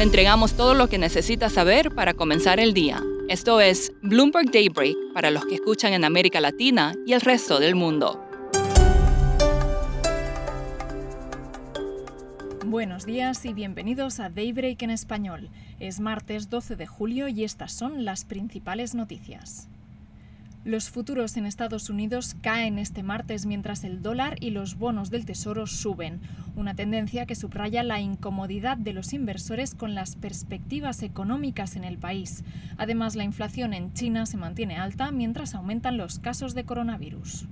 Le entregamos todo lo que necesita saber para comenzar el día. Esto es Bloomberg Daybreak para los que escuchan en América Latina y el resto del mundo. Buenos días y bienvenidos a Daybreak en español. Es martes 12 de julio y estas son las principales noticias. Los futuros en Estados Unidos caen este martes mientras el dólar y los bonos del Tesoro suben, una tendencia que subraya la incomodidad de los inversores con las perspectivas económicas en el país. Además, la inflación en China se mantiene alta mientras aumentan los casos de coronavirus.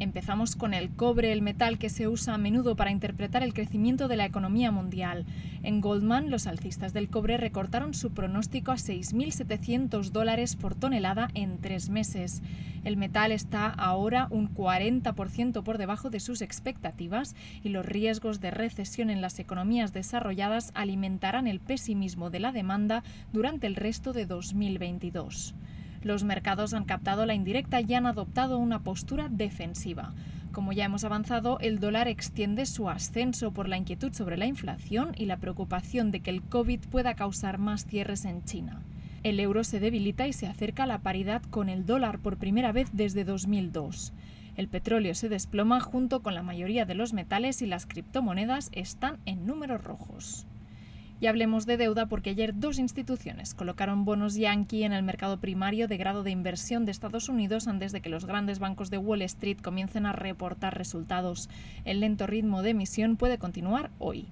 Empezamos con el cobre, el metal que se usa a menudo para interpretar el crecimiento de la economía mundial. En Goldman, los alcistas del cobre recortaron su pronóstico a 6.700 dólares por tonelada en tres meses. El metal está ahora un 40% por debajo de sus expectativas y los riesgos de recesión en las economías desarrolladas alimentarán el pesimismo de la demanda durante el resto de 2022. Los mercados han captado la indirecta y han adoptado una postura defensiva. Como ya hemos avanzado, el dólar extiende su ascenso por la inquietud sobre la inflación y la preocupación de que el COVID pueda causar más cierres en China. El euro se debilita y se acerca a la paridad con el dólar por primera vez desde 2002. El petróleo se desploma junto con la mayoría de los metales y las criptomonedas están en números rojos. Y hablemos de deuda porque ayer dos instituciones colocaron bonos Yankee en el mercado primario de grado de inversión de Estados Unidos antes de que los grandes bancos de Wall Street comiencen a reportar resultados. El lento ritmo de emisión puede continuar hoy.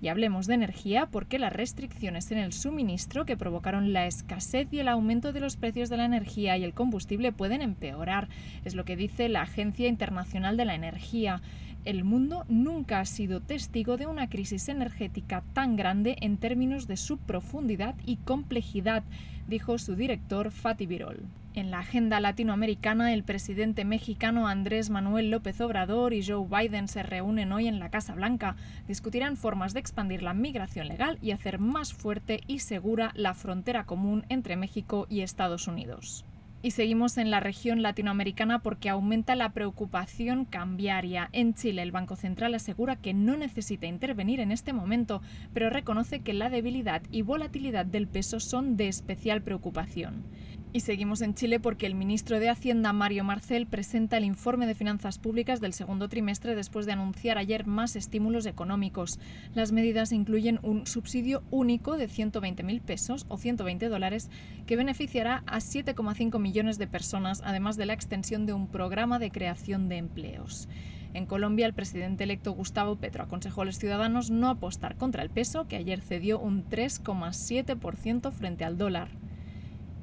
Y hablemos de energía porque las restricciones en el suministro que provocaron la escasez y el aumento de los precios de la energía y el combustible pueden empeorar, es lo que dice la Agencia Internacional de la Energía el mundo nunca ha sido testigo de una crisis energética tan grande en términos de su profundidad y complejidad, dijo su director Fatih Birol. En la agenda latinoamericana, el presidente mexicano Andrés Manuel López Obrador y Joe Biden se reúnen hoy en la Casa Blanca. Discutirán formas de expandir la migración legal y hacer más fuerte y segura la frontera común entre México y Estados Unidos. Y seguimos en la región latinoamericana porque aumenta la preocupación cambiaria. En Chile, el Banco Central asegura que no necesita intervenir en este momento, pero reconoce que la debilidad y volatilidad del peso son de especial preocupación. Y seguimos en Chile porque el ministro de Hacienda, Mario Marcel, presenta el informe de finanzas públicas del segundo trimestre después de anunciar ayer más estímulos económicos. Las medidas incluyen un subsidio único de 120.000 pesos o 120 dólares que beneficiará a 7,5 millones de personas, además de la extensión de un programa de creación de empleos. En Colombia, el presidente electo Gustavo Petro aconsejó a los ciudadanos no apostar contra el peso, que ayer cedió un 3,7% frente al dólar.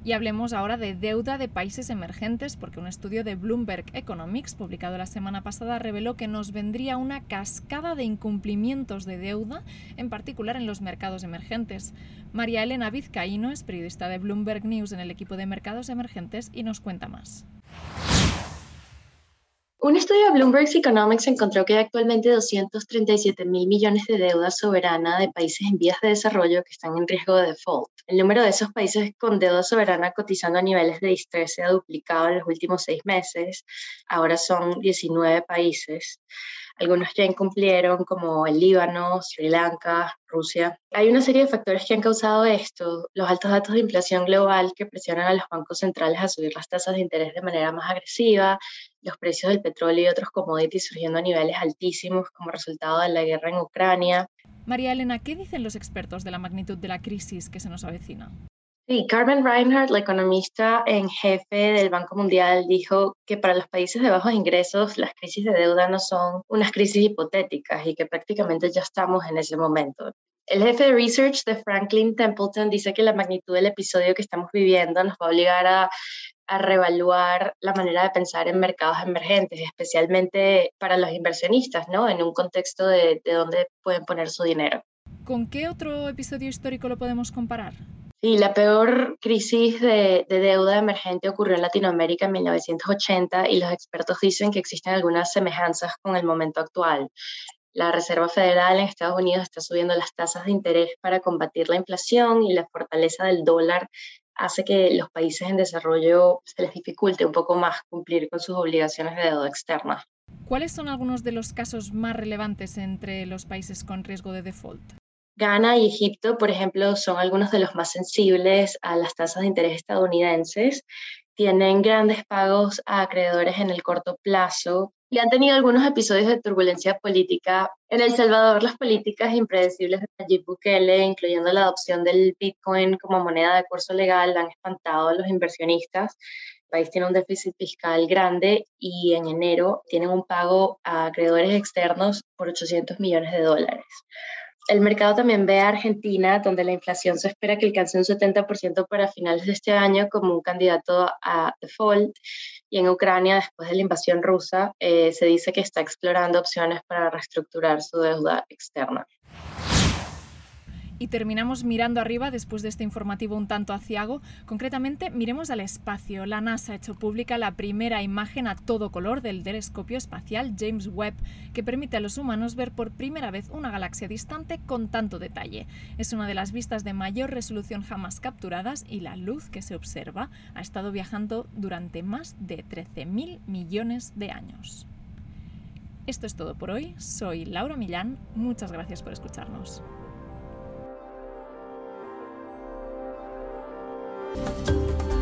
Y hablemos ahora de deuda de países emergentes, porque un estudio de Bloomberg Economics, publicado la semana pasada, reveló que nos vendría una cascada de incumplimientos de deuda, en particular en los mercados emergentes. María Elena Vizcaíno es periodista de Bloomberg News en el equipo de mercados emergentes y nos cuenta más. Un estudio de Bloomberg Economics encontró que hay actualmente 237 mil millones de deuda soberana de países en vías de desarrollo que están en riesgo de default. El número de esos países con deuda soberana cotizando a niveles de distrés se ha duplicado en los últimos seis meses. Ahora son 19 países. Algunos ya incumplieron, como el Líbano, Sri Lanka, Rusia. Hay una serie de factores que han causado esto. Los altos datos de inflación global que presionan a los bancos centrales a subir las tasas de interés de manera más agresiva, los precios del petróleo y otros commodities surgiendo a niveles altísimos como resultado de la guerra en Ucrania. María Elena, ¿qué dicen los expertos de la magnitud de la crisis que se nos avecina? Sí, Carmen Reinhardt, la economista en jefe del Banco Mundial, dijo que para los países de bajos ingresos las crisis de deuda no son unas crisis hipotéticas y que prácticamente ya estamos en ese momento. El jefe de research de Franklin Templeton dice que la magnitud del episodio que estamos viviendo nos va a obligar a, a reevaluar la manera de pensar en mercados emergentes, especialmente para los inversionistas, ¿no? En un contexto de, de dónde pueden poner su dinero. ¿Con qué otro episodio histórico lo podemos comparar? Sí, la peor crisis de, deuda emergente ocurrió en Latinoamérica en 1980 y los expertos dicen que existen algunas semejanzas con el momento actual. La Reserva Federal en Estados Unidos está subiendo las tasas de interés para combatir la inflación y la fortaleza del dólar hace que los países en desarrollo se les dificulte un poco más cumplir con sus obligaciones de deuda externa. ¿Cuáles son algunos de los casos más relevantes entre los países con riesgo de default? Ghana y Egipto, por ejemplo, son algunos de los más sensibles a las tasas de interés estadounidenses. Tienen grandes pagos a acreedores en el corto plazo y han tenido algunos episodios de turbulencia política. En El Salvador, las políticas impredecibles de Nayib Bukele, incluyendo la adopción del Bitcoin como moneda de curso legal, han espantado a los inversionistas. El país tiene un déficit fiscal grande y en enero tienen un pago a acreedores externos por 800 millones de dólares. El mercado también ve a Argentina, donde la inflación se espera que alcance un 70% para finales de este año como un candidato a default. Y en Ucrania, después de la invasión rusa, eh, se dice que está explorando opciones para reestructurar su deuda externa. Y terminamos mirando arriba después de este informativo un tanto aciago. Concretamente, miremos al espacio. La NASA ha hecho pública la primera imagen a todo color del telescopio espacial James Webb, que permite a los humanos ver por primera vez una galaxia distante con tanto detalle. Es una de las vistas de mayor resolución jamás capturadas y la luz que se observa ha estado viajando durante más de 13.000 millones de años. Esto es todo por hoy. Soy Laura Millán. Muchas gracias por escucharnos.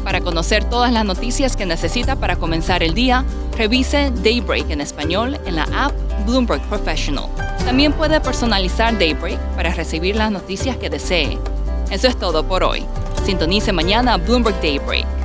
Para conocer todas las noticias que necesita para comenzar el día, revise Daybreak en español en la app Bloomberg Professional. También puede personalizar Daybreak para recibir las noticias que desee. Eso es todo por hoy. Sintonice mañana Bloomberg Daybreak.